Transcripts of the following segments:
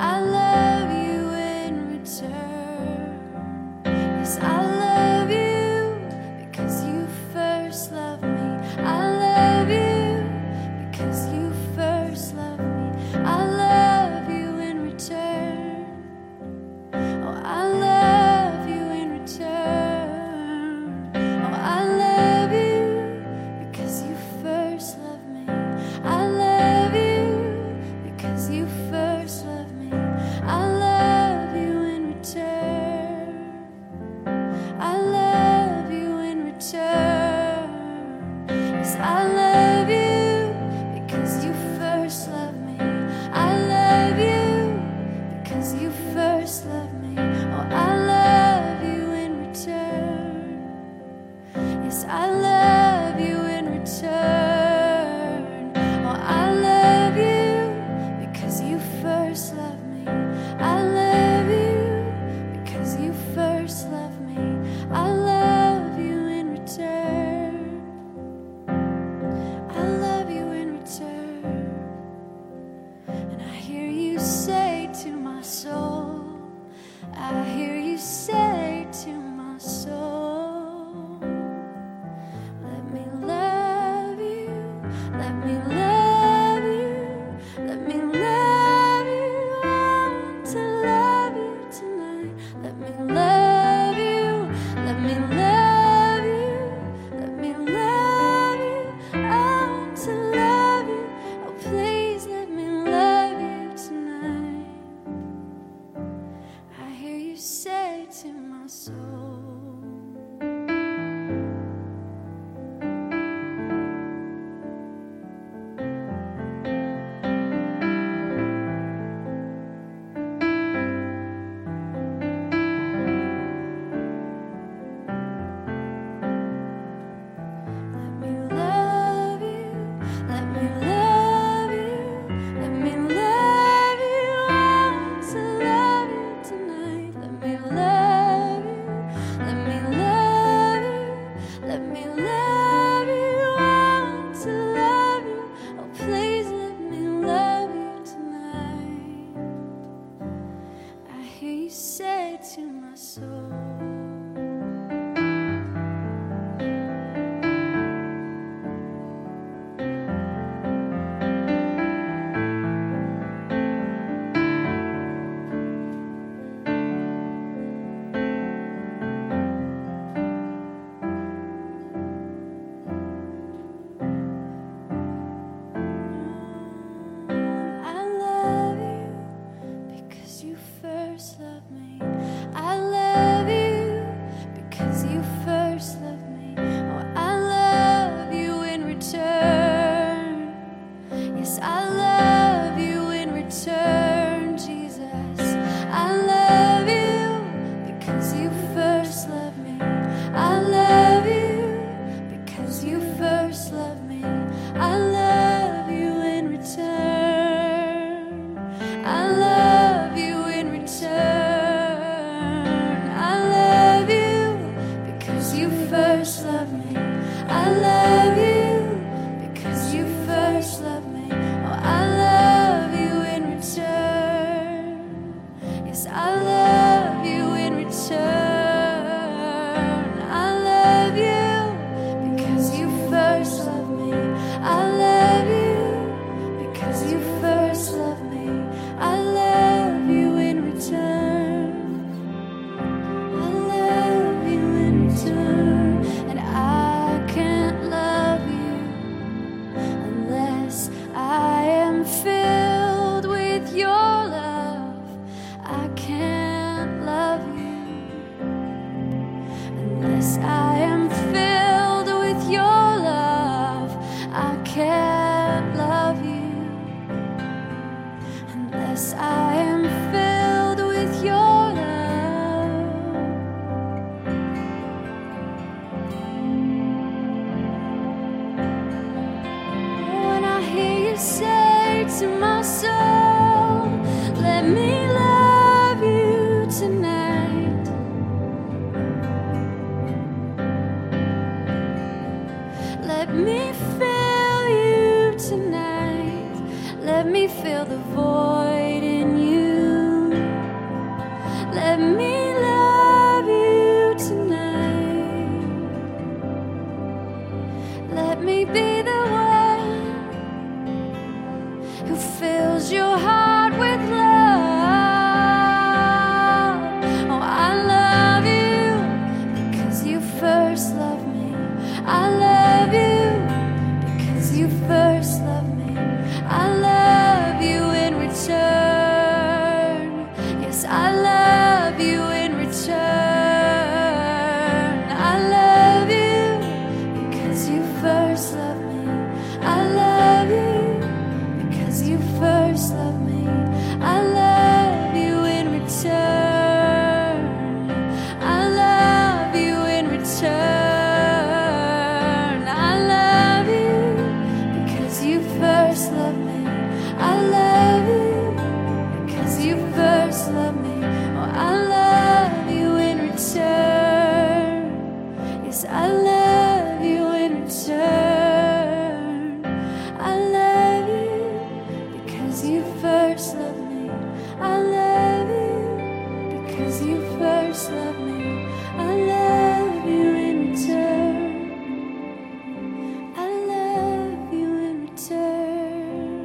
I love first love me. say to my soul, let me. who fills your heart. first love me, I love you in return. I love you in return.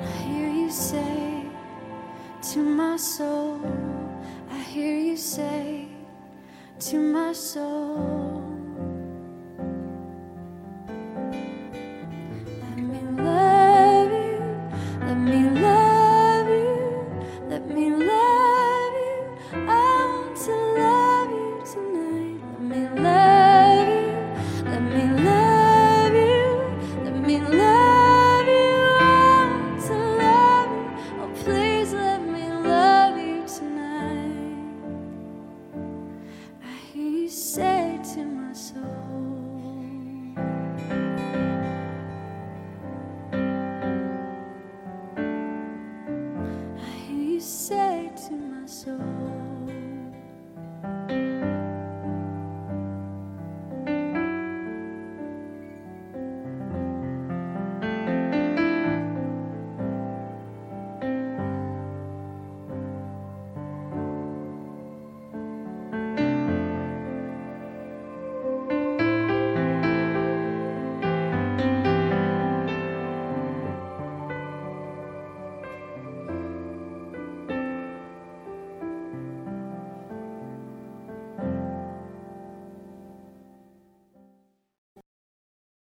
I hear you say to my soul, I hear you say to my soul. say